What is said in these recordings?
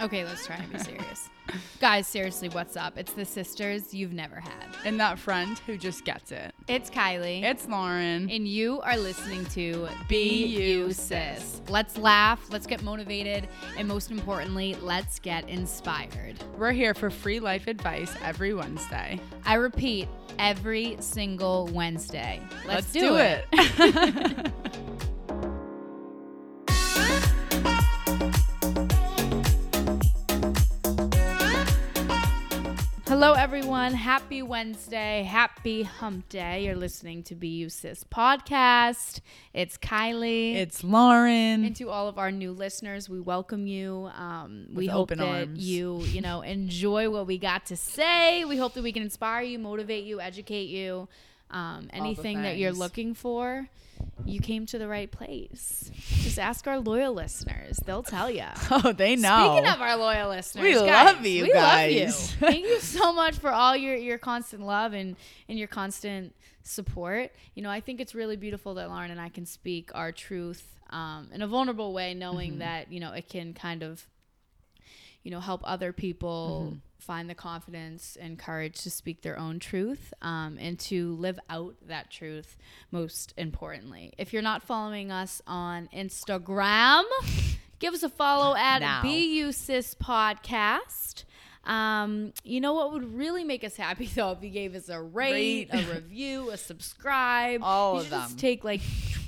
Okay, let's try and be serious. Guys, seriously, what's up? It's the sisters you've never had. And that friend who just gets it. It's Kylie. It's Lauren. and you are listening to Be You. Sis. Let's laugh, let's get motivated, and most importantly, let's get inspired. We're here for free life advice every Wednesday. I repeat, every single Wednesday. Let's, do it. Hello, everyone. Happy Wednesday. Happy hump day. You're listening to Be You Sis podcast. It's Kylie. It's Lauren. and to all of our new listeners, we welcome you. Um, we With hope open that arms. you, you know, enjoy what we got to say. We hope that we can inspire you, motivate you, educate you. Um, anything that you're looking for, you came to the right place. Just ask our loyal listeners; they'll tell you. oh, they know. Speaking of our loyal listeners, We guys, love you we guys. love you. Thank you so much for all your your constant love and and your constant support. You know, I think it's really beautiful that Lauren and I can speak our truth um, in a vulnerable way, knowing Mm-hmm. that you know it can kind of you know help other people Mm-hmm. find the confidence and courage to speak their own truth um, and to live out that truth most importantly if you're not following us on instagram give us a follow at Now. bu sis podcast um, you know what would really make us happy though if you gave us a rate, Rate. a review, a subscribe. All you of should just take like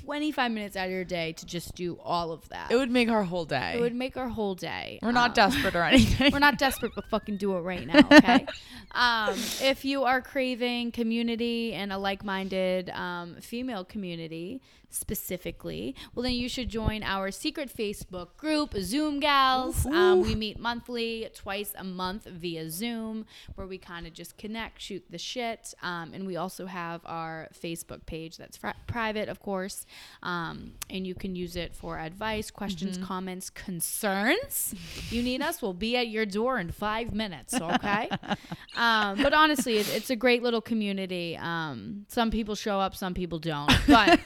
25 minutes out of your day to just do all of that. it would make our whole day. It would make our whole day. We're not Um, desperate or anything. we're not desperate, but fucking do it right now, okay? um, if you are craving community and a like-minded um, female community specifically, well, then you should join our secret Facebook group, Zoom Gals. Um, we meet monthly, twice a month via Zoom, where we kind of just connect, shoot the shit, um, and we also have our Facebook page that's fri- private, of course, um, and you can use it for advice, questions, comments, concerns. You need us, we'll be at your door in five minutes, okay? um, but honestly, it, it's a great little community. Um, some people show up, some people don't, but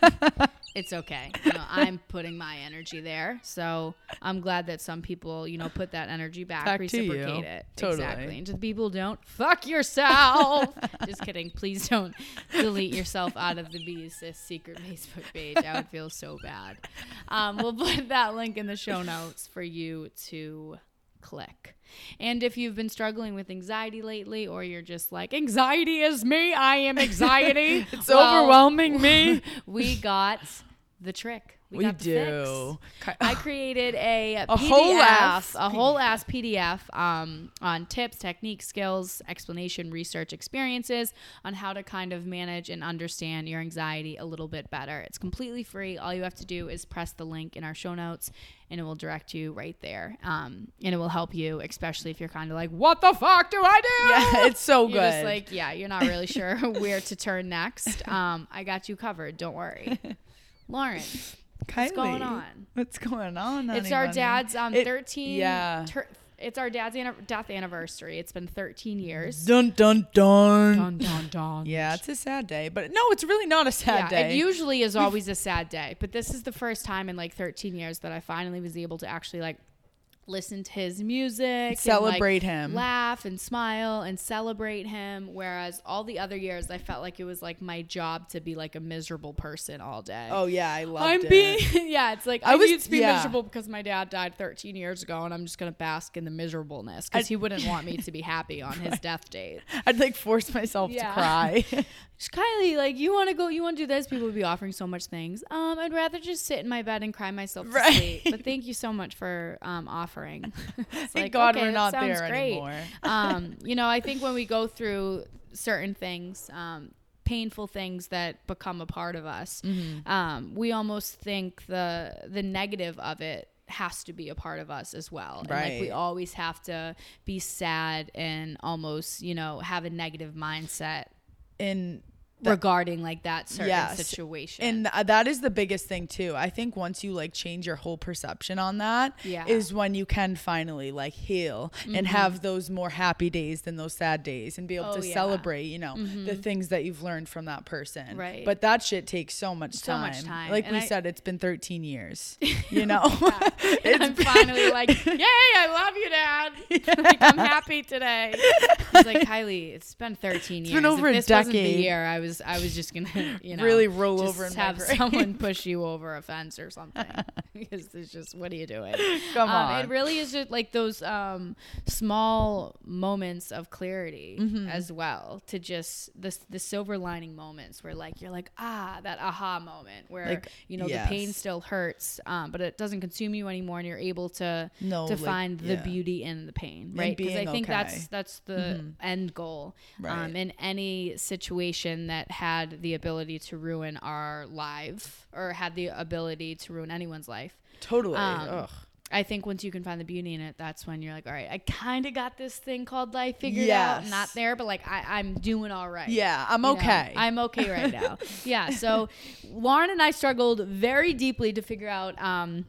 it's okay. You know, I'm putting my energy there, so I'm glad that some people, you know, put that energy back, Back to you. reciprocate it. Totally. Exactly. And to the people don't, fuck yourself. Just kidding. Please don't delete yourself out of the Be secret Facebook page. I would feel so bad. Um, we'll put that link in the show notes for you to click. And if you've been struggling with anxiety lately, or you're just like, anxiety is me, I am anxiety. it's well, overwhelming me. We got the trick. We, We got do. I created a, A PDF, whole ass a whole ass PDF um, on tips, techniques, skills, explanation, research, experiences on how to kind of manage and understand your anxiety a little bit better. It's completely free. All you have to do is press the link in our show notes, and it will direct you right there. Um, and it will help you, especially if you're kind of like, "What the fuck do I do?" yeah, it's so You're good. just like, yeah, you're not really sure where to turn next. Um, I got you covered. Don't worry. Lauren, what's going on? What's going on? It's honey our bunny? dad's um It- 13 yeah. tur- it's our dad's anni- death anniversary. It's been 13 years. Dun dun dun. Dun, dun, dun. Yeah, it's a sad day, but no, it's really not a sad yeah, day. it usually is always a sad day, but this is the first time in like 13 years that I finally was able to actually like listen to his music, and, like, Celebrate him. laugh and smile and celebrate him. Whereas all the other years, I felt like it was like my job to be like a miserable person all day. oh yeah, I love it. I'm it. being yeah. It's like I I, was- need to be yeah. miserable because my dad died 13 years ago, and I'm just gonna bask in the miserableness because he wouldn't want me to be happy on his death date. I'd like force myself Yeah. to cry. Just, Kylie, like you want to go, you want to do this. People would be offering so much things. Um, I'd rather just sit in my bed and cry myself to Right. sleep. But thank you so much for um offering. It's Thank like, God okay, we're not there great. anymore. um, you know, I think when we go through certain things, um, painful things that become a part of us, Mm-hmm. um, we almost think the the negative of it has to be a part of us as well. And like we always have to be sad and almost, you know, have a negative mindset. and regarding like that certain Yes. situation. And th- that is the biggest thing too. I think once you like change your whole perception on that, is Yeah. Mm-hmm. when you can finally like heal and have those more happy days than those sad days and be able Oh, to yeah. celebrate, you know, the things that you've learned from that person. Right. But that shit takes so much So time. much time. Like And we I- said, it's been 13 years. You know, And I'm finally like, yay, I love you, Dad. like, I'm happy today. He's like, Kylie, it's been 13 years. It's been over if a this wasn't the decade. year, I was, I was just gonna, you know, Really roll over and have someone push you over a fence or something. because it's just, what are you doing? Come Um, on. It really is just like those um, small moments of clarity Mm-hmm. as well. To just the the silver lining moments where like you're like ah that aha moment where Like, you know the pain still hurts, um, but it doesn't consume you anymore, and you're able to No, to like, find the yeah. beauty in the pain, right? Because I think that's okay. that's the end goal um, Right. in any situation that had the ability to ruin our life or had the ability to ruin anyone's life. totally. Um, Ugh. I think once you can find the beauty in it, that's when you're like, all right, I kind of got this thing called life figured out. Not there, but like I, I'm doing all right. Yeah, I'm You know, okay. I'm okay right now. yeah. So Lauren and I struggled very deeply to figure out um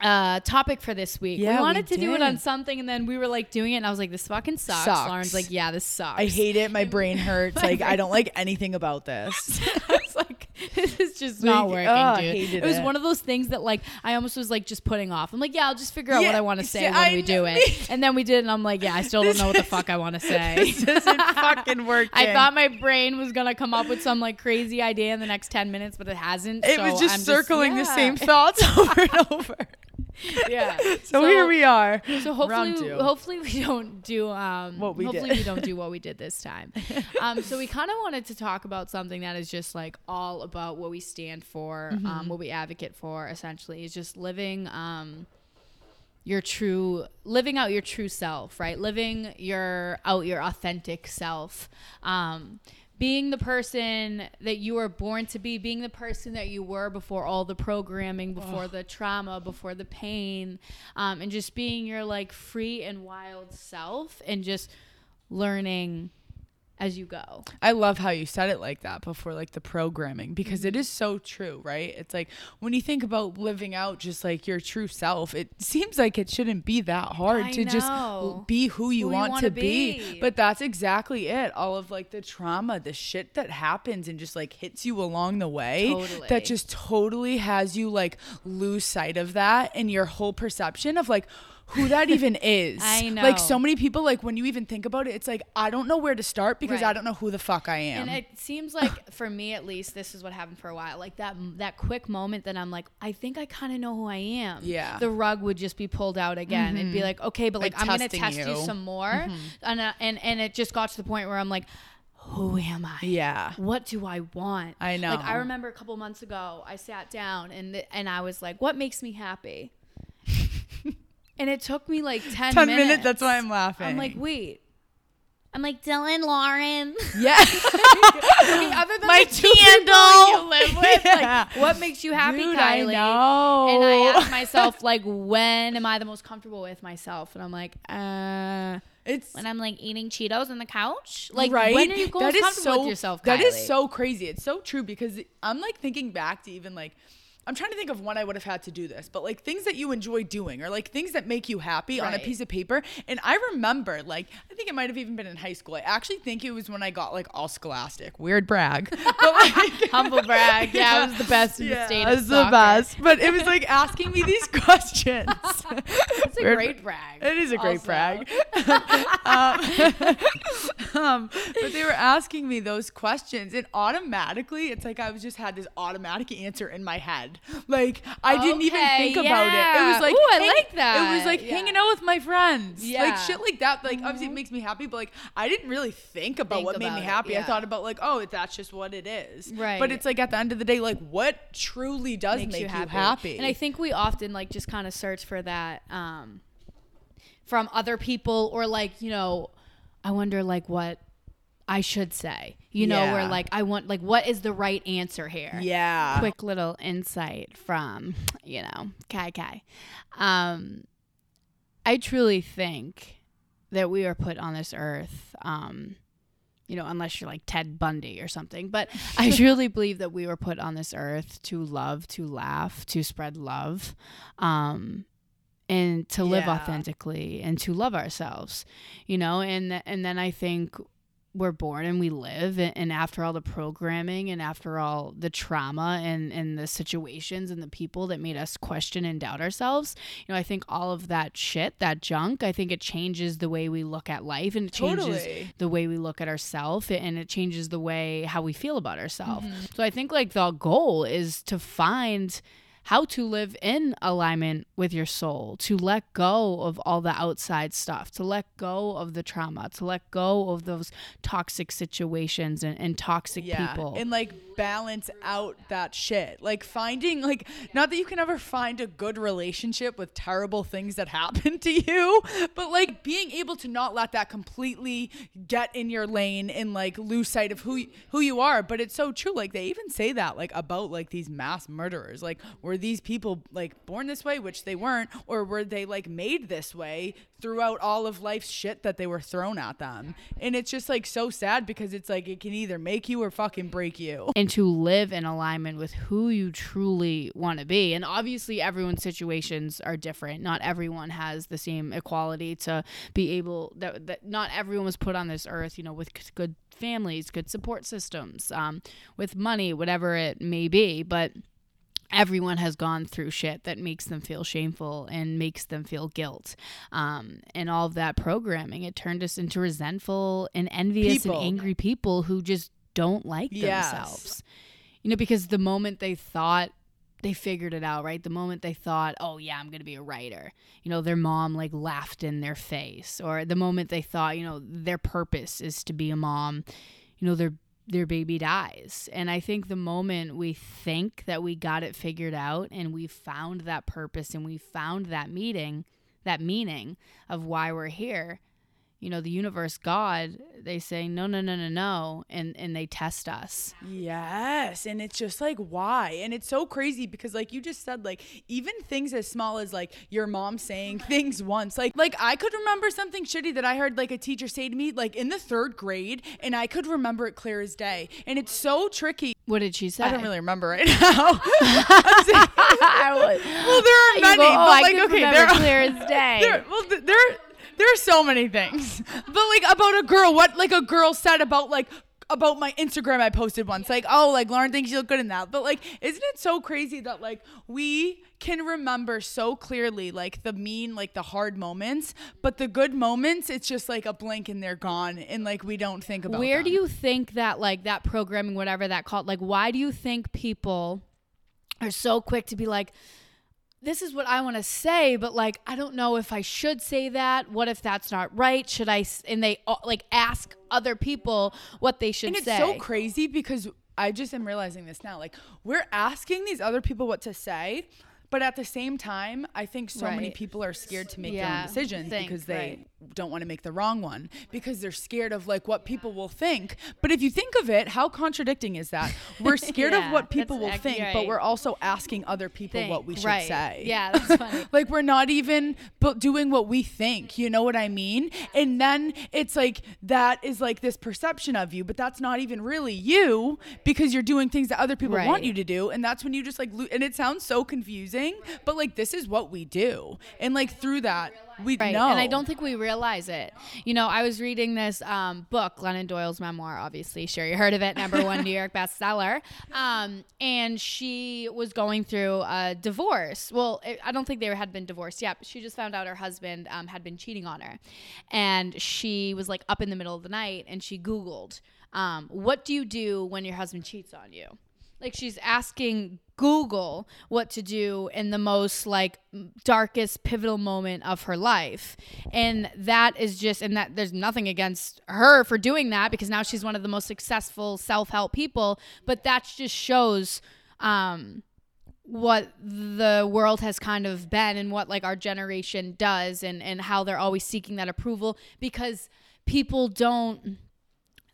uh topic for this week. Yeah, we we wanted to do it on something and then we were like doing it and I was like, this fucking sucks. Sucks. Lauren's like, yeah, this sucks. I hate it. My brain hurts. Like I don't like anything about this. I was like, this is just not Like, working, oh, dude. it was it. one of those things that like I almost was like just putting off. I'm like, yeah, I'll just figure out what I want to say see, when I we do it. And then we did, and I'm like, yeah, I still don't know what the fuck I want to say. this isn't fucking working. I thought my brain was gonna come up with some like crazy idea in the next ten minutes, but it hasn't. it so was just I'm circling the yeah. same thoughts over and over. Yeah. So, here we are. So hopefully, hopefully we don't do um. What we hopefully did. we don't do what we did this time. um. So we kind of wanted to talk about something that is just like all about what we stand for, Mm-hmm. um, what we advocate for. Essentially, is just living um your true living out your true self right living your out your authentic self um being the person that you were born to be being the person that you were before all the programming before the trauma before the pain um, and just being your like free and wild self and just learning as you go I love how you said it like that before, like the programming, because Mm-hmm. it is so true, right? It's like when you think about living out just like your true self, it seems like it shouldn't be that hard I to just be who you Who want to be. be. But that's exactly it. All of like the trauma, the shit that happens and just like hits you along the way Totally. that just totally has you like lose sight of that and your whole perception of like, who that even is. I know. Like so many people, like when you even think about it, it's like I don't know where to start because I don't know who the fuck I am. And it seems like for me at least, this is what happened for a while. Like that that quick moment that I'm like, I think I kind of know who I am. Yeah. Mm-hmm. The rug would just be pulled out again. It'd be like, okay, but like, Like I'm gonna test you, you. Mm-hmm. some more, and uh, and and it just got to the point where I'm like, who am I? yeah. What do I want? I know. Like I remember a couple months ago, I sat down and th- and I was like, what makes me happy? And it took me like ten, 10 minutes. minutes, that's why I'm laughing. I'm like, wait. I'm like Dylan Lauren. Yeah. Other than My the two candle. you live with, Yeah. like, what makes you happy, Dude, Kylie? I. And I ask myself, like, when am I the most comfortable with myself? And I'm like, uh, it's when I'm like eating Cheetos on the couch. Like, right. when are you That is comfortable so, with yourself? Kylie? That is so crazy. It's so true because I'm like thinking back to even like I'm trying to think of when I would have had to do this, but like things that you enjoy doing or like things that make you happy on a piece of paper. And I remember, like, I think it might have even been in high school. I actually think it was when I got like all scholastic. Weird brag. But like, humble brag. Yeah, it was the best in the state. it was the best. But it was like asking me these questions. It's a Weird great brag. It is a great also. brag. um, um, but they were asking me those questions, and automatically, it's like I was just had this automatic answer in my head. Like I didn't even Okay, think about it. It was like, oh, I hang- like that. It was like Yeah. hanging out with my friends, yeah. like shit like that. Like obviously, it makes me happy, but like I didn't really think about Think what made about me it, happy. I thought about like, oh, that's just what it is. Right. But it's like at the end of the day, like what truly does makes make you happy. happy? And I think we often like just kind of search for that um, from other people or like, you know, I wonder like what I should say. You know, where Yeah. like I want like what is the right answer here? yeah. Quick little insight from, you know, Kai Kai. Um I truly think that we are put on this earth um you know, unless you're like Ted Bundy or something. But I truly believe that we were put on this earth to love, to laugh, to spread love, um, and to live Yeah. authentically and to love ourselves, you know. And and then I think we're born and we live and, and after all the programming and after all the trauma and and the situations and the people that made us question and doubt ourselves you know i think all of that shit that junk i think it changes the way we look at life and it changes Totally. the way we look at ourselves and it changes the way how we feel about ourselves mm-hmm. so i think like the goal is to find how to live in alignment with your soul, to let go of all the outside stuff, to let go of the trauma, to let go of those toxic situations and, and toxic people. and like balance out that shit. Like finding like not that you can ever find a good relationship with terrible things that happen to you but like being able to not let that completely get in your lane and like lose sight of who who you are. But it's so true. Like they even say that like about like these mass murderers. Like were these people like born this way which they weren't or were they like made this way throughout all of life's shit that they were thrown at them and it's just like so sad because it's like it can either make you or fucking break you and to live in alignment with who you truly want to be. And obviously, everyone's situations are different. Not everyone has the same equality to be able that, that not everyone was put on this earth, you know, with good families, good support systems, um, with money, whatever it may be. But everyone has gone through shit that makes them feel shameful and makes them feel guilt. Um, and all of that programming it turned us into resentful and envious People. and angry people who just don't like Yes. themselves. You know because the moment they thought they figured it out right? The moment they thought oh yeah i'm gonna be a writer. You know their mom like laughed in their face. Or the moment they thought you know their purpose is to be a mom. You know their their baby dies. And i think the moment we think that we got it figured out and we found that purpose and we found that meeting that meaning of why we're here you know the universe god they say no no no no no and and they test us Yes, and it's just like why? And it's so crazy because like you just said like even things as small as like your mom saying things once. Like like I could remember something shitty that I heard like a teacher say to me like in the 3rd grade and I could remember it clear as day. And it's so tricky. what did she say I don't really remember right now. Well, there are many, go, oh, but I like okay, are clear as day. there, well, th- there, there are so many things. But like about a girl, what like a girl said about like about my Instagram I posted once, like oh like Lauren thinks you look good in that. But like, isn't it so crazy that like we can remember so clearly like the mean like the hard moments, but the good moments it's just like a blink and they're gone, and like we don't think about. Where do you think that like that programming, whatever that called, like why do you think people are so quick to be like, this is what I want to say, but like I don't know if I should say that. What if that's not right? Should I? And they like ask other people what they should say. And it's so crazy because I just am realizing this now. Like we're asking these other people what to say, but at the same time, I think so many people are scared to make their own decisions think, because they right. don't want to make the wrong one because they're scared of like what people will think. But if you think of it, how contradicting is that? We're scared Yeah, of what people will think, right. but we're also asking other people Think, what we should right. say. Yeah, that's funny. like we're not even but doing what we think you know what i mean and then it's like that is like this perception of you but that's not even really you because you're doing things that other people want you to do and that's when you just like lo- and it sounds so confusing but like this is what we do and like through that we Right. know And I don't think we realize it. You know, I was reading this um, book, Glennon Doyle's memoir, obviously. Sure, you heard of it, number one New York bestseller. Um, and she was going through a divorce. Well, it, I don't think they had been divorced yet, but she just found out her husband um, had been cheating on her. And she was like up in the middle of the night and she Googled, um, What do you do when your husband cheats on you? Like she's asking Google what to do in the most like darkest pivotal moment of her life. And that is just and that there's nothing against her for doing that because now she's one of the most successful self-help people, but that just shows um what the world has kind of been and what like our generation does and and how they're always seeking that approval because people don't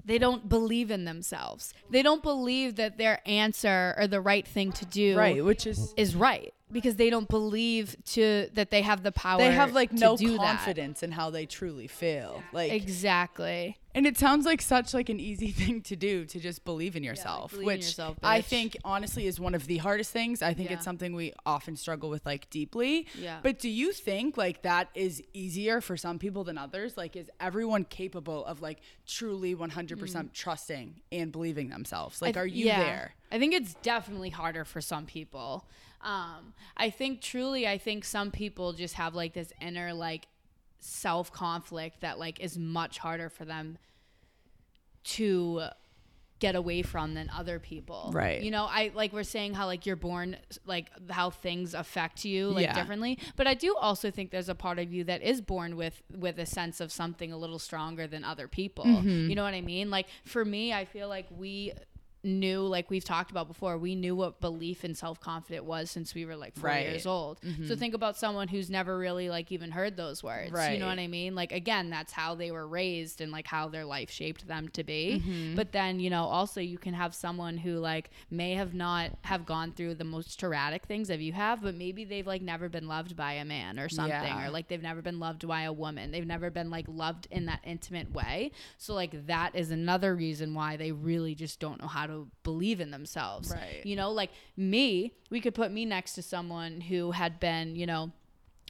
they don't believe in themselves. They don't believe that their answer or the right thing to do right which is is right because they don't believe to that they have the power. they have like no do that. confidence in how they truly feel like Exactly. And it sounds like such like an easy thing to do to just believe in yourself, believe in which yourself, I think honestly is one of the hardest things. I think Yeah. it's something we often struggle with like deeply. Yeah. But do you think like that is easier for some people than others? Like is everyone capable of like truly 100% trusting and believing themselves? Like Mm. I are you yeah. there? I think it's definitely harder for some people. Um, I think truly, I think some people just have like this inner like self conflict that like is much harder for them to get away from than other people. Right. You know, I like we're saying how like you're born like how things affect you like Yeah. differently, but I do also think there's a part of you that is born with with a sense of something a little stronger than other people. Mm-hmm. You know what I mean? Like for me, I feel like we knew like we've talked about before we knew what belief and self-confident was since we were like four Right. Mm-hmm. years old so think about someone who's never really like even heard those words you know what i mean like again that's how they were raised and like how their life shaped them to be Mm-hmm. but then you know also you can have someone who like may have not have gone through the most traumatic things that you have but maybe they've like never been loved by a man or something Yeah. or like they've never been loved by a woman they've never been like loved in that intimate way so like that is another reason why they really just don't know how to believe in themselves Right. you know like me we could put me next to someone who had been you know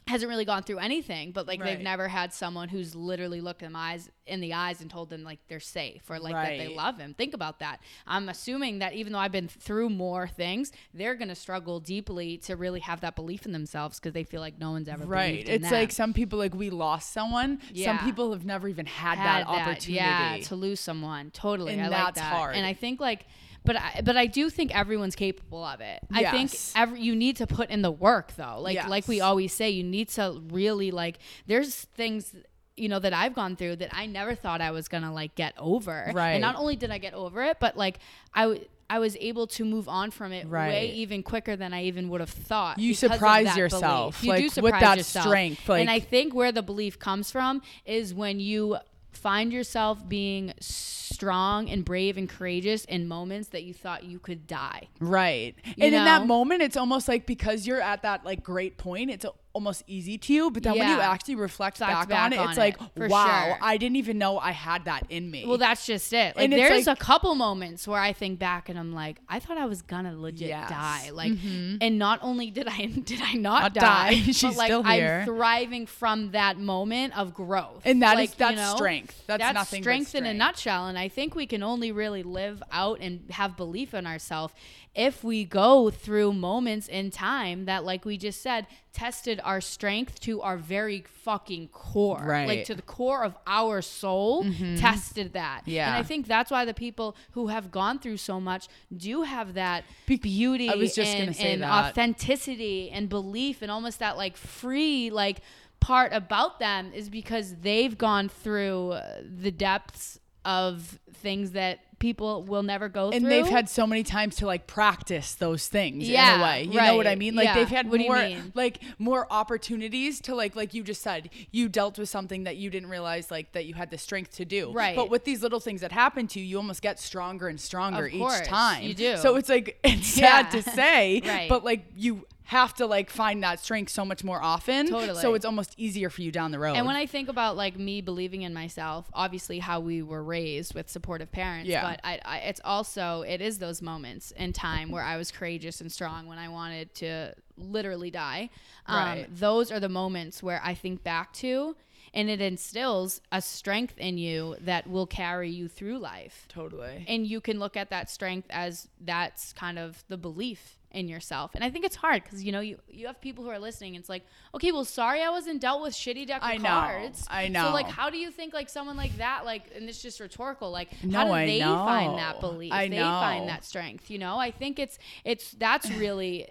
hasn't really gone through anything but like Right. they've never had someone who's literally looked them eyes in the eyes and told them like they're safe or like that they love him think about that i'm assuming that even though i've been through more things they're going to struggle deeply to really have that belief in themselves because they feel like no one's ever Right. believed in It's them. like some people like we lost someone. Yeah. Some people have never even had, had that, opportunity. Yeah, to lose someone. Totally. And I like that's that. hard. And I think like but I, but I do think everyone's capable of it. I think every you need to put in the work though. Like like we always say, you need to really like there's things you know that I've gone through that I never thought I was gonna like get over. Right. And not only did I get over it, but like I w- I was able to move on from it right. way even quicker than I even would have thought. You surprise yourself, belief. You like, do with surprise that yourself. strength, and I think where the belief comes from is when you find yourself being strong and brave and courageous in moments that you thought you could die. Right. You and in that moment, it's almost like because you're at that like great point, it's almost easy to you. But then when you actually reflect back, back on it, on it's it, like, wow, sure. I didn't even know I had that in me. Well, that's just it. Like And there's like- a couple moments where I think back and I'm like, I thought I was gonna legit Yes. die. Like, mm-hmm. and not only did I did I not, Not die, die. She's but like still here. I'm thriving from that moment of growth. And that like, is- that's you know, strength. That's nothing but strength in a nutshell. And I think we can only really live out and have belief in ourselves if we go through moments in time that, like we just said, tested our strength to our very fucking core, Right. Mm-hmm. to the core of our soul, tested that. Yeah. And I think that's why the people who have gone through so much do have that beauty I was just and, gonna say and that. authenticity and belief and almost that like free like part about them is because they've gone through the depths of things that people will never go through. and through. they've had so many times to like practice those things in Yeah, a way. You know what I mean? Like Yeah. they've had What more like more opportunities to like like you just said, you dealt with something that you didn't realize like that you had the strength to do. Right. But with these little things that happen to you, you almost get stronger and stronger Of course, each time. you do. So it's like it's Yeah. sad to say, Right. but like you have to like find that strength so much more often. Totally. So it's almost easier for you down the road. And when I think about like me believing in myself, obviously how we were raised with supportive parents, Yeah. but I, I, it's also it is those moments in time where I was courageous and strong when I wanted to literally die. Um, Right. Those are the moments where I think back to, and it instills a strength in you that will carry you through life. totally. And you can look at that strength as that's kind of the belief in yourself. And I think it's hard because you know you you have people who are listening. And it's like, okay, well, sorry, I wasn't dealt with shitty deck of I know. cards. I know. So like, how do you think like someone like that, like, and it's just rhetorical, like, how do I they know. find that belief? I they find that strength. You know, I think it's it's that's really.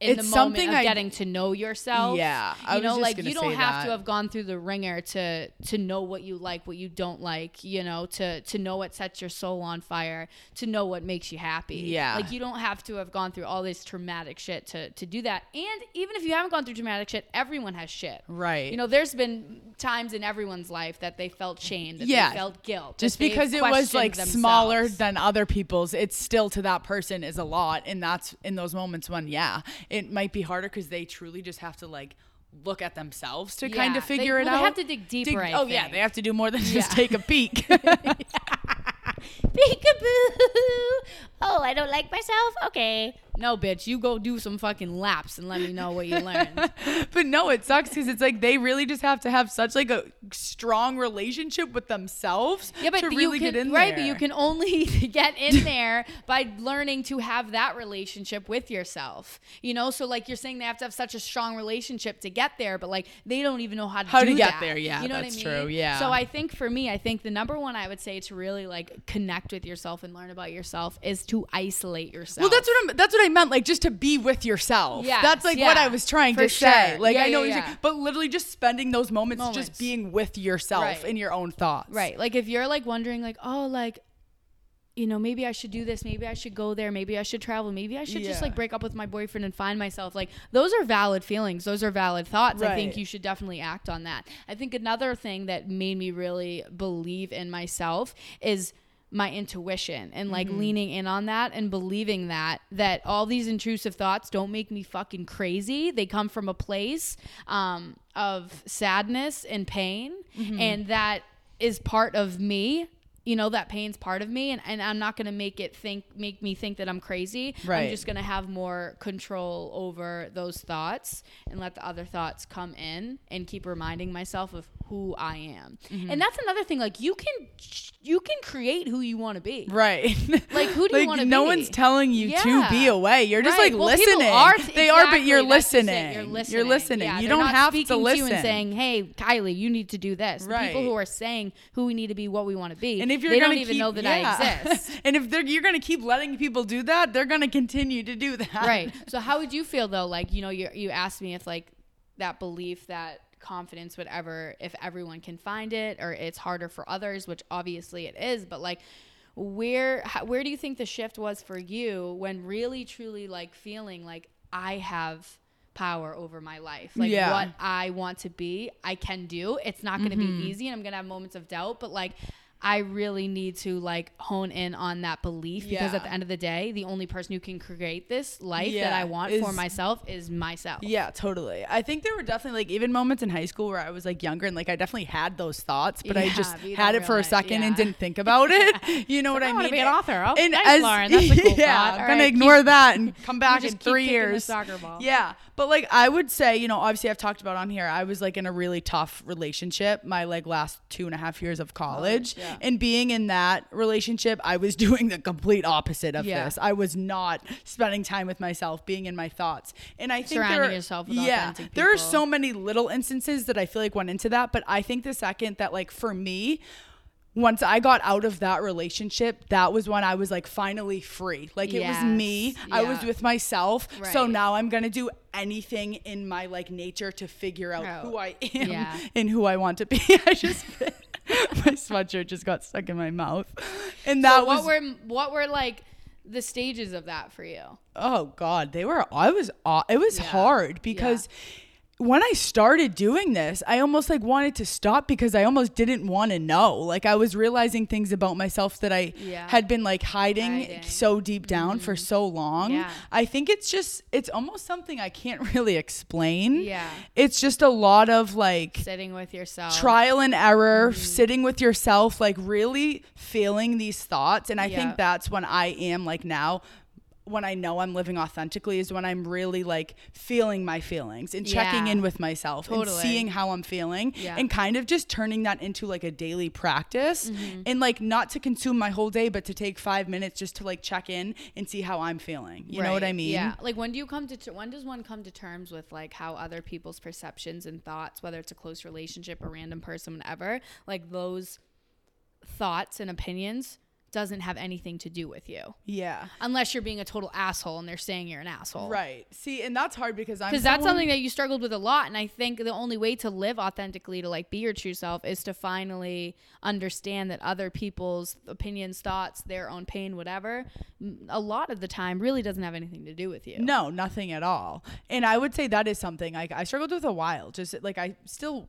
In It's the something moment of I- getting to know yourself, Yeah, I you know, like you don't have to have gone through the ringer to to know what you like, what you don't like, you know, to to know what sets your soul on fire, to know what makes you happy. Yeah. like you don't have to have gone through all this traumatic shit to to do that. And even if you haven't gone through traumatic shit, everyone has shit. Right. You know, there's been times in everyone's life that they felt shame, that Yeah. they felt guilt, just because it was like questioned smaller than other people's it's still to that person is a lot and that's in those moments when yeah it might be harder because they truly just have to like look at themselves to Yeah, kind of they- figure it well, out. they have to dig deeper, I oh yeah, they have to do more than just Yeah. take a peek. Peekaboo. Oh, I don't like myself. Okay. No, bitch, you go do some fucking laps and let me know what you learned. but no, it sucks because it's like they really just have to have such like a strong relationship with themselves Yeah, but to you really can, get in right, there. but you can only get in there by learning to have that relationship with yourself. You know, so like you're saying they have to have such a strong relationship to get there, but like they don't even know how to How to get that. there, yeah, you know that's what I mean? true, yeah. So I think for me, I think the number one I would say to really like connect with yourself and learn about yourself is to isolate yourself. Well, that's what I'm. That's what I meant. Like just to be with yourself. Yeah. that's like what I was trying for to say. Like Yeah, I know, yeah, yeah. saying, but literally just spending those moments, Moments. just being with yourself Right. in your own thoughts. Right. Like if you're like wondering like, oh, like you know, maybe I should do this, maybe I should go there, maybe I should travel, maybe I should just like break up with my boyfriend and find myself. Like those are valid feelings. Those are valid thoughts. I think you should definitely act on that. I think another thing that made me really believe in myself is my intuition and like Mm-hmm. leaning in on that and believing that that all these intrusive thoughts don't make me fucking crazy they come from a place um, of sadness and pain Mm-hmm. and that is part of me you know that pain's part of me and, and i'm not going to make it think make me think that i'm crazy i'm just going to have more control over those thoughts and let the other thoughts come in and keep reminding myself of who i am Mm-hmm. and that's another thing like you can you can create who you want to be Right. Like, who do you wanna be? No be? one's telling you to be away. You're just Right. like Well, listening. are- they are, but you're that's just it. listening. You're listening. You're listening. Yeah, you don't have to listen. you and saying, "Hey, Kylie, you need to do this." The people who are saying who we need to be, what we want to be, and if you're they don't even keep- know that yeah. I exist. and if they're you're gonna keep letting people do that, they're gonna continue to do that. right. So how would you feel though? Like you know, you you asked me if like that belief that confidence would ever if everyone can find it or it's harder for others which obviously it is but like where how, where do you think the shift was for you when really truly like feeling like i have power over my life like Yeah. what i want to be i can do it's not going to Mm-hmm. be easy and i'm going to have moments of doubt but like I really need to like hone in on that belief because at the end of the day, the only person who can create this life that I want for myself is myself. Yeah, totally. I think there were definitely like even moments in high school where I was like younger and like I definitely had those thoughts, but I just had it for a second and didn't think about it. You know what I I mean? be an author. Oh, and thanks, as, Lauren. That's a cool yeah, thought. I'm gonna right, ignore that and come back in three years. soccer ball. Yeah, but like I would say, you know, obviously I've talked about on here. I was like in a really tough relationship my like last two and a half years of college, yeah. and being in that relationship, I was doing the complete opposite of Yeah. this. I was not spending time with myself, being in my thoughts, and I think Surrounding there, yourself with yeah, authentic there are so many little instances that I feel like went into that, but I think the second that like for me once I got out of that relationship, that was when I was like finally free. Like it was me. Yes. I was with myself. So now I'm going to do anything in my like nature to figure out Out. who oh. I am Yeah. and who I want to be. I just my sweatshirt just got stuck in my mouth. And that So what was were what were like the stages of that for you? oh god, they were I was it was Yeah. hard because when I started doing this, I almost like wanted to stop because I almost didn't want to know. Like I was realizing things about myself that I Yeah. had been like hiding, Hiding. Mm-hmm. so deep down for so long. Yeah. I think it's just it's almost something I can't really explain. Yeah. It's just a lot of like Sitting with yourself. trial and error, Mm-hmm. sitting with yourself, like really feeling these thoughts. And I Yeah. think that's when I am like now. When I know I'm living authentically is when I'm really like feeling my feelings and checking Yeah. in with myself and seeing how I'm feeling Yeah. and kind of just turning that into like a daily practice Mm-hmm. and like not to consume my whole day, but to take five minutes just to like check in and see how I'm feeling. You know what I mean? Yeah. Like when do you come to ter- when does one come to terms with like how other people's perceptions and thoughts, whether it's a close relationship, a random person, whatever, like those thoughts and opinions doesn't have anything to do with you. Yeah. Unless you're being a total asshole and they're saying you're an asshole. Right. See, and that's hard because I'm because that's something that you struggled with a lot and i think the only way to live authentically to like be your true self is to finally understand that other people's opinions thoughts their own pain whatever a lot of the time really doesn't have anything to do with you No, nothing at all. And I would say that is something like I struggled with a while. Just like I still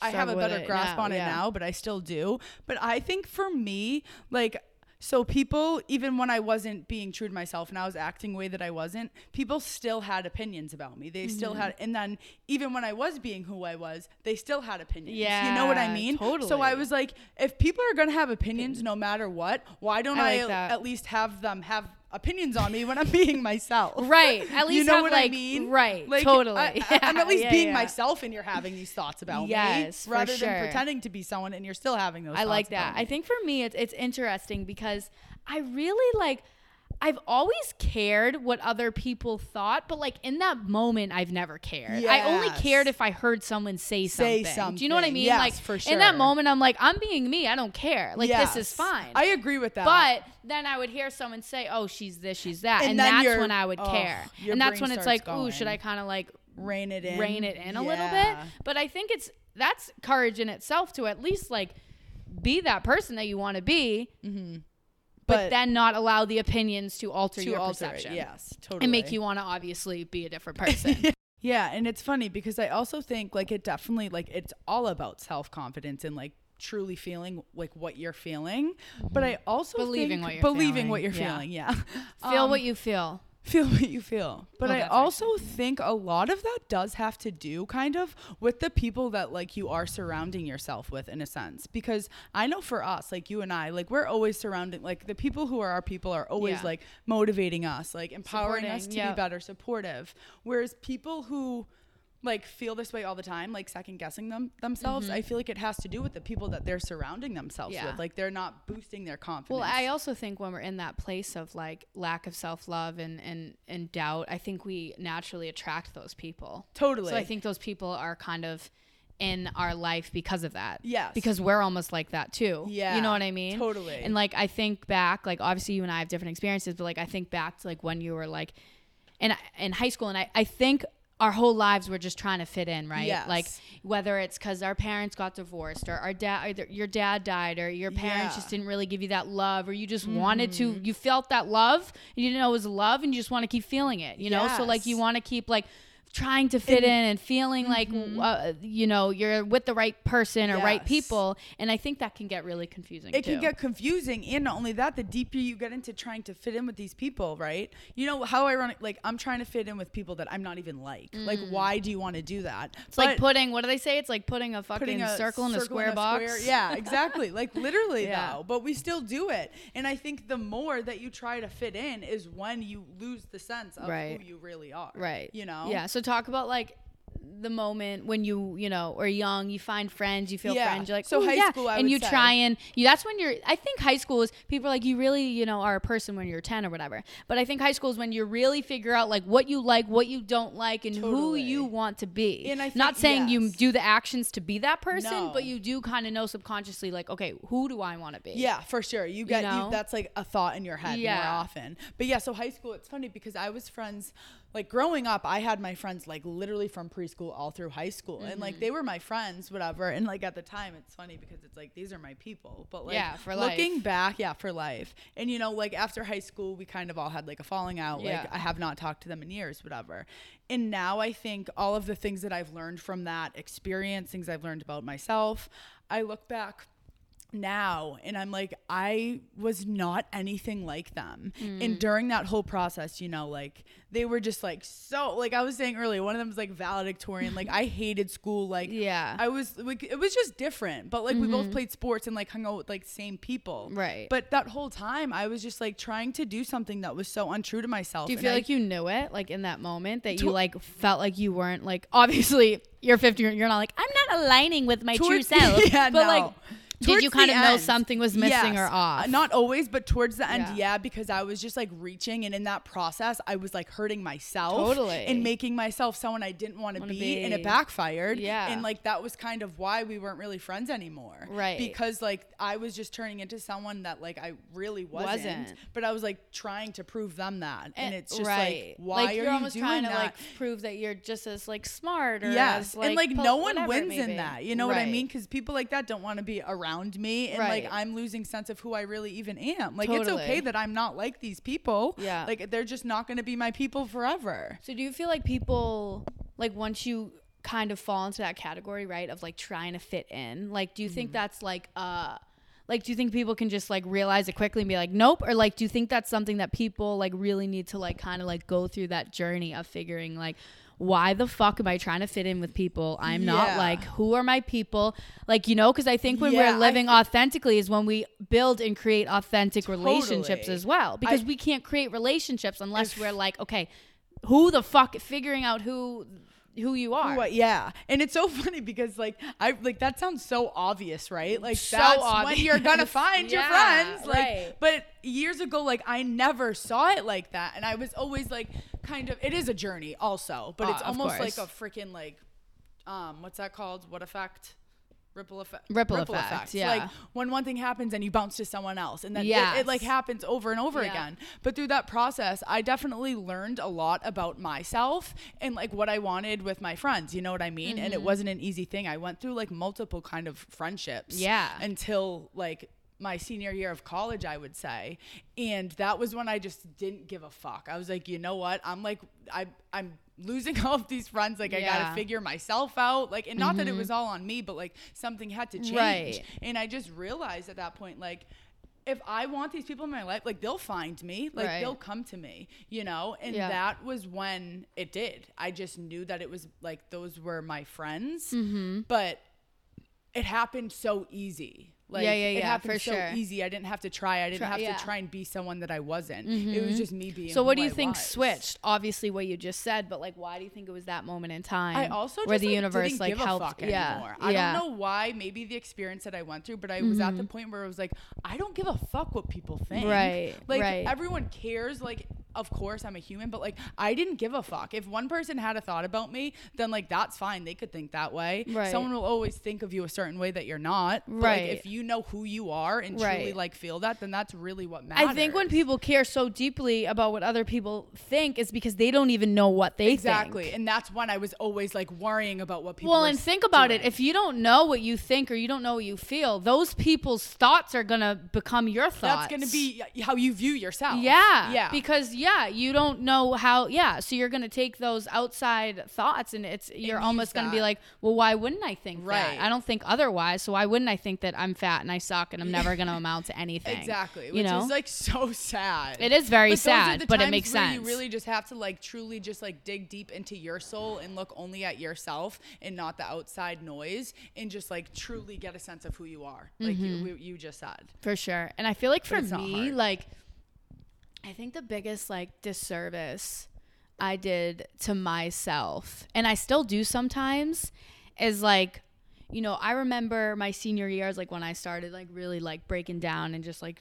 I have a better grasp now, on it yeah. now, but I still do. But I think for me, like So people, even when I wasn't being true to myself and I was acting way that I wasn't, people still had opinions about me. They still Mm-hmm. had, and then even when I was being who I was, they still had opinions. Yeah, you know what I mean? So I was like, if people are gonna have opinions no matter what, why don't I I, like at least have them have opinions on me when I'm being myself? Right. At least you know have, what like- I mean? right, Like, totally. I, am at least Yeah, being yeah. myself, and you're having these thoughts about Yes, me, rather sure. than pretending to be someone, and you're still having those. Thoughts. I like that. I think for me, it's, it's interesting because I really like. I've always cared what other people thought, but like in that moment, I've never cared. I only cared if I heard someone say Say something. Do you know what I something. mean? Yes, like for in that moment, I'm like, I'm being me. I don't care. Like this is fine. I agree with that. But then I would hear someone say, "Oh, she's this, she's that," And and, that's when I would oh, care. And that's when it's like, "Ooh, should. I kind of like rein it in, rein it in a little bit?" But I think it's that's courage in itself to at least like be that person that you want to be, mm-hmm. But, But then not allow the opinions to alter to your alter it, perception. yes, totally, And make you want to obviously be a different person. Yeah, and it's funny because I also think like it definitely like it's all about self confidence and like truly feeling like what you're feeling. But I also Believing think- what you're believing feeling, what you're yeah. feeling. Yeah, Feel Um, what you feel. Feel what you feel. But Oh, I also think a lot of that does have to do kind of with the people that like you are surrounding yourself with in a sense. Because I know for us, like you and I, like we're always surrounding like the people who are our people are always Yeah. like motivating us, like empowering us to yep. be better, supportive. Whereas people who like feel this way all the time, like second guessing them themselves, I feel like it has to do with the people that they're surrounding themselves Mm-hmm. Yeah. with. Like they're not boosting their confidence. Well, I also think when we're in that place of like lack of self love and, and, and doubt, I think we naturally attract those people. totally. So I think those people are kind of in our life because of that. Yes. Because we're almost like that too. Yeah, You know what I mean? totally. And like I think back, like obviously you and I have different experiences, but like I think back to like when you were like in in high school and I, I think our whole lives were just trying to fit in, right? Yes. Like whether it's because our parents got divorced or our dad, either your dad died or your parents Yeah. Mm-hmm. just didn't really give you that love or you just wanted to, you felt that love and you didn't know it was love and you just want to keep feeling it, you know? So like you want to keep like trying to fit in and feeling like uh, you know you're with the right person or right Mm-hmm. People. And i think that can get really confusing it too. can get confusing and not only that the deeper you get into trying to fit in with these people right? You know how ironic like i'm trying to fit in with people that i'm not even like. Like why do you want to do that? Mm. it's like putting what do they say? It's like putting a fucking putting a circle in a square box square- yeah exactly. Like literally Yeah. though but we still do it. And i think the more that you try to fit in is when you lose the sense of Right. who you really are right. you know? Yeah so talk about like the moment when you you know are young you find friends you feel Yeah. friends you're like So high yeah," school, I and you say. try and you that's when you're i think high school is people are like you really you know are a person when you're 10 or whatever but i think high school is when you really figure out like what you like what you don't like and who you want to be And I not saying you do the actions to be that person No. but you do kind of know subconsciously like okay who do i want to be Yeah, for sure. You get you know? that's like a thought in your head more often. But yeah, so high school, it's funny because I was friends like growing up, I had my friends like literally from preschool all through high school. And Mm-hmm. like they were my friends, whatever. And like at the time it's funny because it's like these are my people. But like Yeah, for life. looking back, yeah, for life. And you know, like after high school we kind of all had like a falling out. Yeah. Like I have not talked to them in years, whatever. And now I think all of the things that I've learned from that experience, things I've learned about myself, I look back now and I'm like I was not anything like them. Mm. And during that whole process, you know, like they were just like so like I was saying earlier, one of them was like valedictorian. like I hated school. Like Yeah. Mm-hmm. I was like it was just different. But like we both played sports and like hung out with like same people. Right. But that whole time I was just like trying to do something that was so untrue to myself. Do you and feel I- like you knew it, like in that moment, that you like felt like you weren't like obviously you're 50, you're not like I'm not aligning with my true self, yeah, but no. like did you kind of know something was missing or off? Not always, but towards the end, Yeah. yeah. because I was just like reaching, and in that process, I was like hurting myself, Totally. and making myself someone I didn't want to Wanna be, and it backfired. Yeah. and like that was kind of why we weren't really friends anymore, Right. Because like I was just turning into someone that like I really wasn't, Wasn't. but I was like trying to prove them that, and, Eh, it's just right. like why like, are you're you almost doing trying that? to like prove that you're just as like smart or Yes, as, and like po- no one wins in that. You know what I mean? Because people like that don't want to be around me, and like I'm losing sense of who I really even am. Like it's okay that I'm not like these people. Yeah. like they're just not going to be my people forever. So do you feel like people like once you kind of fall into that category, right, of like trying to fit in, like do you Mm-hmm. think that's like uh Like, do you think people can just like realize it quickly and be like, nope? Or like, do you think that's something that people like really need to like kind of like go through that journey of figuring like, why the fuck am I trying to fit in with people? I'm not like, who are my people? Like, you know, because I think when Yeah, we're living authentically is when we build and create authentic relationships as well. Because we can't create relationships unless we're like, okay, who the fuck figuring out who who you are. What, yeah, and it's so funny because like I like that sounds so obvious, right? Like So that's when you're gonna obvious. find your friends. Like, right. but years ago, like I never saw it like that, and I was always like, kind of. It is a journey, also, but Uh, it's almost like a freaking like, um, what's that called? What effect? Ripple effect. Ripple effect, yeah. Like when one thing happens and you bounce to someone else, and then it- it, like happens over and over Yeah. again. But through that process, I definitely learned a lot about myself and like what I wanted with my friends. You know what I mean? And it Mm-hmm. wasn't an easy thing. I went through like multiple kind of friendships. Yeah. Until like my senior year of college, I would say. And that was when I just didn't give a fuck. I was like, you know what? I'm like, I, I'm losing all of these friends. Like, I gotta figure myself out. Like, and not that it was all on me, but like something had to change. Right. And I just realized at that point, like, if I want these people in my life, like they'll find me, like Right. they'll come to me, you know? And Yeah. that was when it did. I just knew that it was like those were my friends, Mm-hmm. but it happened so easy. Like, Yeah, yeah, it yeah, happened for so sure. easy. I didn't have to try. I didn't Try- have yeah. Mm-hmm. to try and be someone that I wasn't. It was just me being. So what do you I think was. switched? Obviously, what you just said, but like, why do you think it was that moment in time? I also where the like, universe like helped. yeah, anymore. I yeah. don't know why. Maybe the experience that I went through, but I was at the point where it was like, I don't give a fuck what people think. Right, Like right. everyone cares. Like, of course I'm a human, but like I didn't give a fuck. If one person had a thought about me, then like that's fine. They could think that way. Right. Someone will always think of you a certain way that you're not. But, Right. Like, if you know who you are and truly like feel that, then that's really what matters. I think when people care so deeply about what other people think is because they don't even know what they think. Exactly, think. and that's when I was always like worrying about what people. Well, and think about it. If you don't know what you think or you don't know what you feel, those people's thoughts are gonna become your thoughts. that's gonna be how you view yourself. Yeah. yeah. Because yeah, you don't know how yeah, so you're gonna take those outside thoughts and it's you're almost gonna be like, Well, why wouldn't I think Right. that? I don't think otherwise, so why wouldn't I think that I'm fat and I suck and I'm never gonna amount to anything? Exactly, You which know? is like so sad. It is very But sad, but it makes sense. You really just have to like truly just like dig deep into your soul and look only at yourself and not the outside noise and just like truly get a sense of who you are, like Mm-hmm. you, you just said. For sure. And I feel like for me, like I think the biggest like disservice I did to myself, and I still do sometimes, is like, you know, I remember my senior years, like when I started like really like breaking down and just like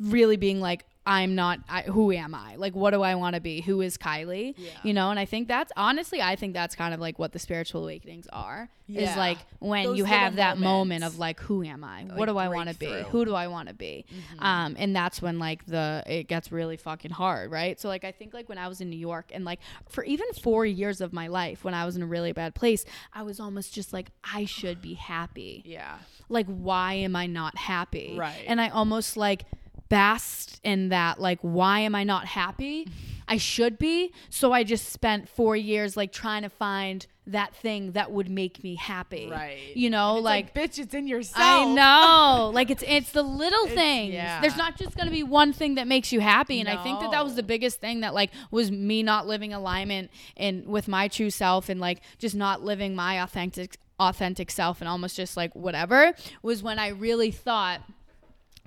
really being like I'm not I, who am I? Like what do I want to be? Who is Kylie? Yeah. You know, and I think that's honestly I think that's kind of like what the spiritual awakenings are. Is like when Those you have that moment of like who am I? what do I want to be? Who do I want to be? Um and that's when like the it gets really fucking hard, right? So like I think like when I was in New York and like for even 4 years of my life when I was in a really bad place, I was almost just like I should be happy Yeah. like why am i not happy Right. and i almost like basked in that like why am i not happy i should be so i just spent four years like trying to find that thing that would make me happy Right. you know It's like, bitch, it's in yourself. I know, like it's it's the little It's- things. yeah. There's not just gonna be one thing that makes you happy, and I think that that was the biggest thing that like was me not living alignment and with my true self, and like just not living my authentic authentic self, and almost just like whatever was when I really thought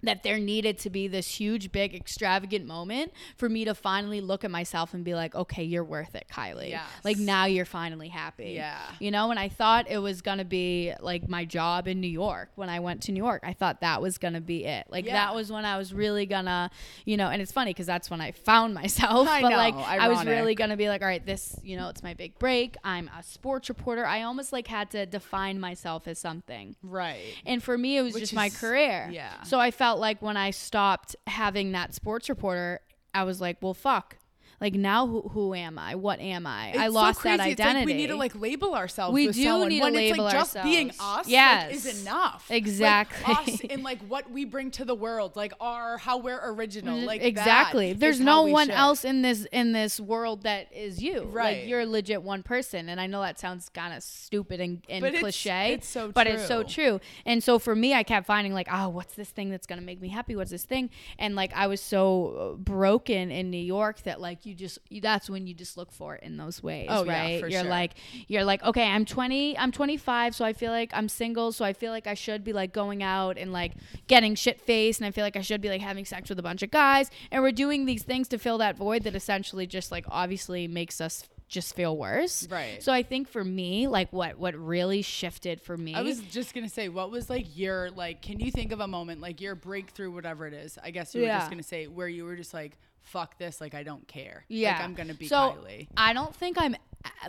that there needed to be this huge, big, extravagant moment for me to finally look at myself and be like, okay, you're worth it, Kylie. Yes. Like now you're finally happy. Yeah. You know, and I thought it was going to be like my job in New York when I went to New York. I thought that was going to be it. Like Yeah. that was when I was really going to, you know, and it's funny because that's when I found myself. I but know, like I was really going to be like, all right, this, you know, it's my big break. I'm a sports reporter. I almost like had to define myself as something. Right. And for me, it was Which just my career. yeah. So I felt like when I stopped having that sports reporter, I was like, well, fuck. Like now who, who am I? What am I? It's I so lost that crazy. It's like identity. we need to like label ourselves. We with do someone need to when it's label like just being us. Yes. like, is enough. Like, Exactly. us and like what we bring to the world, like our how we're original. Like exactly. There's no one should. else in this in this world that is you. Right. Like you're legit one person. And I know that sounds kind of stupid and, and But cliche. it's so But it's so true. true. And so for me, I kept finding like, oh, what's this thing that's gonna make me happy? What's this thing? And like I was so broken in New York that like you just you, that's when you just look for it in those ways, Oh, yeah, right? for you're sure. like you're like, okay, I'm 20, I'm 25, so I feel like I'm single, so I feel like I should be like going out and like getting shit faced, and I feel like I should be like having sex with a bunch of guys, and we're doing these things to fill that void that essentially just like obviously makes us just feel worse. Right. So I think for me, like what what really shifted for me I was just gonna say, what was like your like? Can you think of a moment like your breakthrough, whatever it is? I guess you were just gonna say where you were just like, "Fuck this! Like I don't care. Yeah. like I'm gonna be so Kylie." I don't think I'm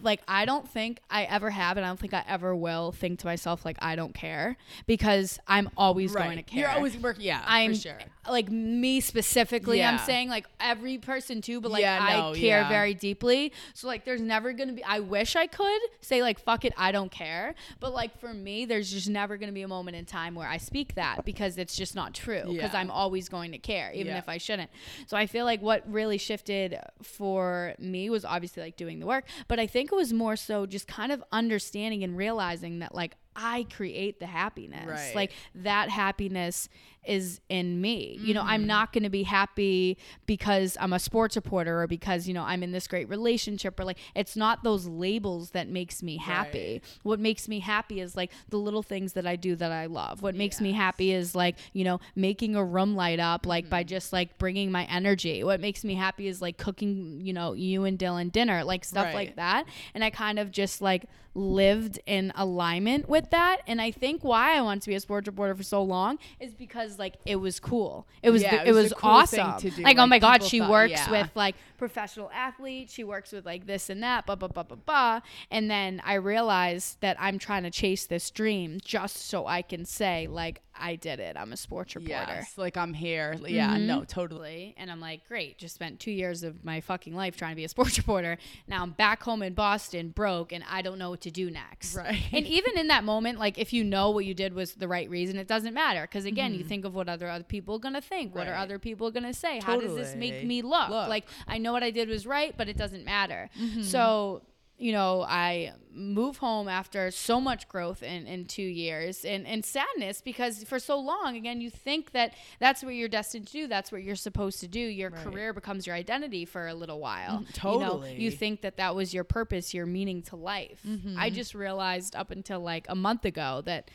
like I don't think I ever have and I don't think I ever will think to myself like I don't care because I'm always going to care. You're always working. Yeah, I'm for sure. like me specifically. I'm saying like every person too, but like Yeah, I care yeah. very deeply. So like there's never gonna be. I wish I could say like fuck it, I don't care. But like for me, there's just never gonna be a moment in time where I speak that because it's just not true. Because Yeah. I'm always going to care, even Yeah. if I shouldn't. So I feel like what really shifted for me was obviously like doing the work, but I think it was more so just kind of understanding and realizing that like I create the happiness. Right. Like that happiness is in me. You know, Mm-hmm. I'm not going to be happy because I'm a sports reporter or because, you know, I'm in this great relationship or like it's not those labels that makes me happy. What makes me happy is like the little things that I do that I love. What makes me happy is like, you know, making a room light up like by Mm-hmm. just like bringing my energy. What makes me happy is like cooking, you know, you and Dylan dinner, like stuff Right. like that. And I kind of just like lived in alignment with that. And I think why I wanted to be a sports reporter for so long is because like it was cool. It was Yeah, the- it was cool awesome. to do. Like oh my god, she thought- works yeah. with like professional athletes. She works with like this and that. Blah blah blah blah blah. And then I realized that I'm trying to chase this dream just so I can say like I did it. I'm a sports reporter. Yes, like I'm here. Yeah, Mm-hmm. no, totally. Totally. And I'm like, great, just spent two years of my fucking life trying to be a sports reporter. Now I'm back home in Boston, broke, and I don't know what to do next. Right. And even in that moment, like if you know what you did was the right reason, it doesn't matter. Because again, you think of what other other people are gonna think. What are Mm-hmm. Other people gonna say? How does this make me look? Look. Like I know what I did was right, but it doesn't matter. Mm-hmm. So you know, I move home after so much growth in, in two years and, and sadness because for so long, again, you think that that's what you're destined to do. That's what you're supposed to do. Your career becomes your identity for a little while. Mm, you know, totally. you think that that was your purpose, your meaning to life. Mm-hmm. I just realized up until like a month ago that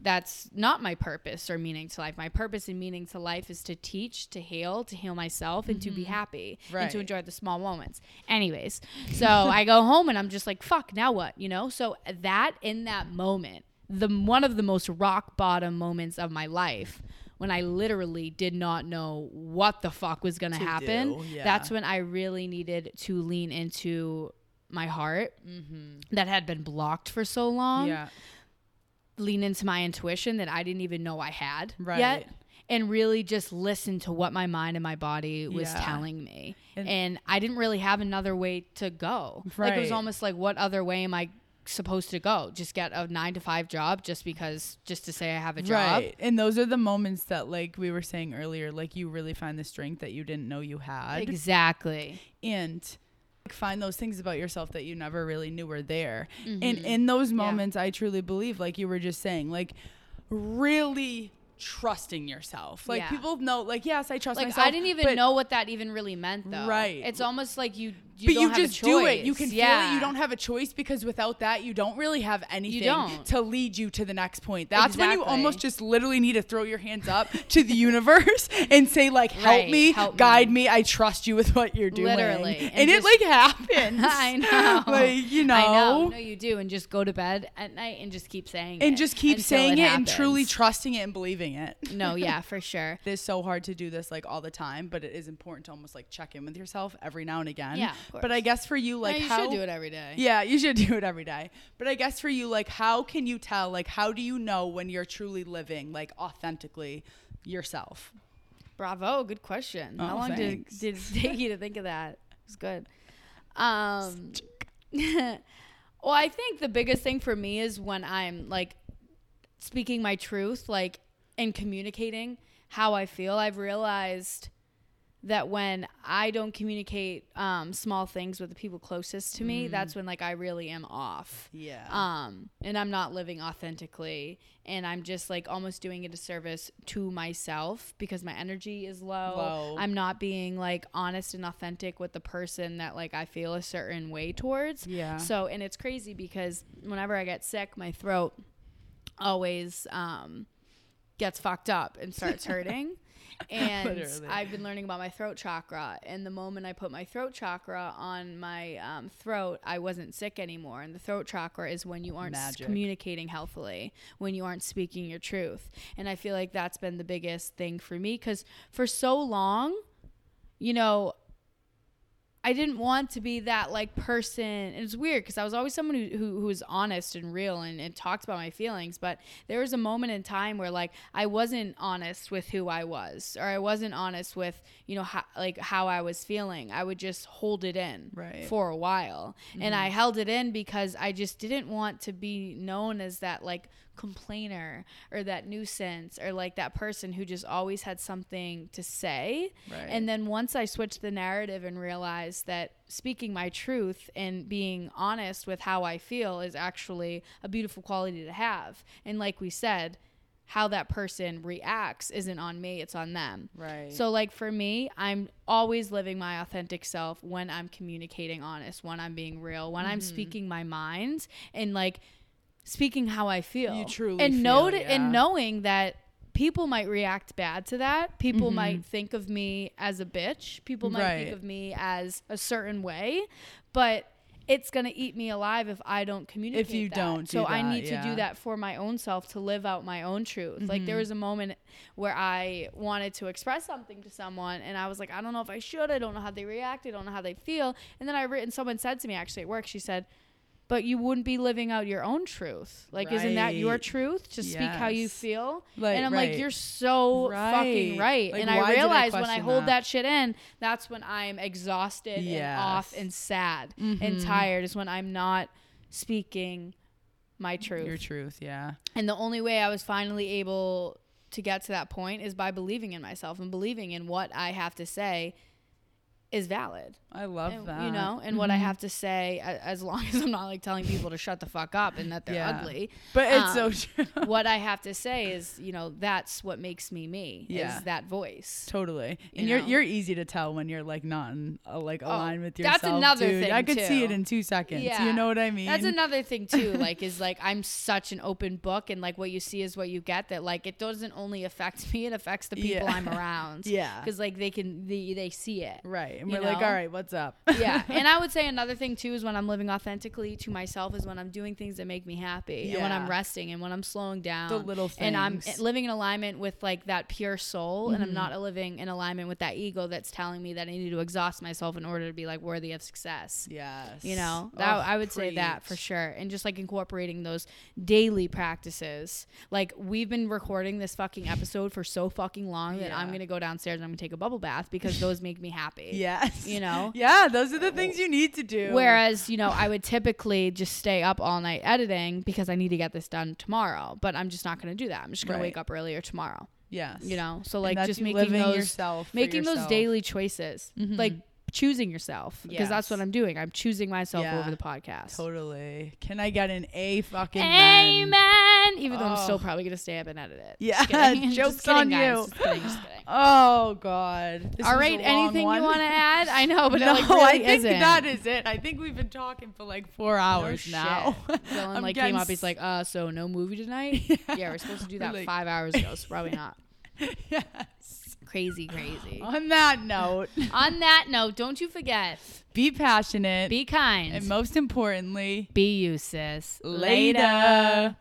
that's not my purpose or meaning to life. My purpose and meaning to life is to teach, to heal, to heal myself, and to be mm-hmm. happy and to enjoy the small moments. Anyways, so I go home and I'm just like, fuck, now what? You know? So that in that moment, the one of the most rock bottom moments of my life when I literally did not know what the fuck was gonna To happen. yeah. That's when I really needed to lean into my heart mm-hmm. that had been blocked for so long Yeah, lean into my intuition that I didn't even know I had Right. yet and really just listen to what my mind and my body was Yeah. telling me. And- And, I didn't really have another way to go. Like it was almost like what other way am I supposed to go? Just get a 9 to 5 job just because just to say I have a job. right. And those are the moments that, like we were saying earlier, like you really find the strength that you didn't know you had, Exactly. and find those things about yourself that you never really knew were there. Mm-hmm. And in those moments, I truly believe, like you were just saying, like really trusting yourself. Like Yeah. people know, like yes, I trust Like myself. I didn't even know what that even really meant though. Right. It's almost like you you but you just do it. You can feel yeah. it. You don't have a choice because without that, you don't really have anything to lead you to the next point. That's when you almost just literally need to throw your hands up to the universe and say, like, help Right, me, help guide me. I trust you with what you're doing. Literally. And, And it like happens. I know. like, you know. I know. No, you do, and just go to bed at night and just keep saying it. And just keep saying it, and truly trusting it and believing it. no, yeah, for sure. It is so hard to do this like all the time, but it is important to almost like check in with yourself every now and again. Yeah, But I guess for you, like No, you how should do it every day. Yeah, you should do it every day. But I guess for you, like, how can you tell? Like, how do you know when you're truly living like authentically yourself? Bravo, good question. Oh, How long did, thanks. did it take you to think of that? was good. Um, well, I think the biggest thing for me is when I'm like speaking my truth, like and communicating how I feel. I've realized that when I don't communicate um, small things with the people closest to me, that's when like I really am off. Yeah. Um, and I'm not living authentically, and I'm just like almost doing a disservice to myself because my energy is low. Low. I'm not being like honest and authentic with the person that like I feel a certain way towards. Yeah. So, and it's crazy because whenever I get sick, my throat always um, gets fucked up and starts hurting. And Literally. I've been learning about my throat chakra. And the moment I put my throat chakra on my um, throat, I wasn't sick anymore. And the throat chakra is when you aren't Magic. communicating healthily, when you aren't speaking your truth. And I feel like that's been the biggest thing for me because for so long, you know, I didn't want to be that like person. And it's weird because I was always someone who, who, who was honest and real and, and talked about my feelings. But there was a moment in time where like I wasn't honest with who I was, or I wasn't honest with you know how, like how I was feeling. I would just hold it in Right. for a while, and I mm-hmm. held it in because I just didn't want to be known as that like complainer or that nuisance or like that person who just always had something to say. Right. And then once I switched the narrative and realized that speaking my truth and being honest with how I feel is actually a beautiful quality to have. And like we said, how that person reacts isn't on me, it's on them. Right. So like for me, I'm always living my authentic self when I'm communicating honest, when I'm being real, when Mm-hmm. I'm speaking my mind and like speaking how I feel. You truly and note yeah. and knowing that people might react bad to that. People Mm-hmm. might think of me as a bitch. People might think of me as a certain way, but it's gonna eat me alive if I don't communicate. If you that. don't do so I that, need to do that for my own self to live out my own truth. Like Mm-hmm. there was a moment where I wanted to express something to someone, and I was like, I don't know if I should. I don't know how they react. I don't know how they feel. And then I written. Someone said to me actually at work. She said. But you wouldn't be living out your own truth. Like, isn't that your truth to speak how you feel? Like, and I'm right. like, you're so fucking Right. right. Like, and I did I realize when I hold that? that shit in, that's when I'm exhausted and off and sad Mm-hmm. and tired. Is when I'm not speaking my truth. Your truth, yeah. And the only way I was finally able to get to that point is by believing in myself and believing in what I have to say is valid. I love And, that. You know, and what I have to say, as long as I'm not like telling people to shut the fuck up and that they're Yeah. ugly. But it's Um, so true. what I have to say is, you know, that's what makes me me. Yeah. Is that voice. Totally. And you are you're easy to tell when you're like not in a, like aligned with yourself. that's another dude. thing, I could see it in two seconds. Yeah. You know what I mean? That's another thing too. Like, is like I'm such an open book, and like what you see is what you get. That like it doesn't only affect me; it affects the people Yeah. I'm around. Yeah. because like they can they, they see it. Right. And we're like, all right, what's up? yeah, and I would say another thing too is when I'm living authentically to myself is when I'm doing things that make me happy, and when I'm resting, and when I'm slowing down, The little things. and I'm living in alignment with like that pure soul, and I'm Mm-hmm. not living in alignment with that ego that's telling me that I need to exhaust myself in order to be like worthy of success. yes. You know, that Oh, I would say that for sure. And just like incorporating those daily practices. Like we've been recording this fucking episode for so fucking long that I'm going to go downstairs and I'm going to take a bubble bath because those make me happy. Yes. You know? Yeah, those are the things you need to do. Whereas, you know, I would typically just stay up all night editing because I need to get this done tomorrow. But I'm just not going to do that. I'm just going Right. to wake up earlier tomorrow. yes. You know? So like just making those yourself making those daily choices. Mm-hmm. Like choosing yourself because that's what I'm doing. I'm choosing myself Yeah. over the podcast. Totally. Can I get an A fucking men? Amen. Even though I'm still Oh. probably gonna stay up and edit it. Yeah, Just kidding. Just joke's kidding, on guys. you. Just kidding. Just kidding. Oh God. This All right. Anything one. you want to add? I know, but no, like really I think isn't. that is it. I think we've been talking for like four No hours shit. now. Dylan I'm like came up. He's like, uh, so no movie tonight? yeah, we're supposed to do that Like- five hours ago. So probably not. yes. Crazy, crazy. On that note, On that note, don't you forget: be passionate. be kind, and most importantly, be you, sis. later.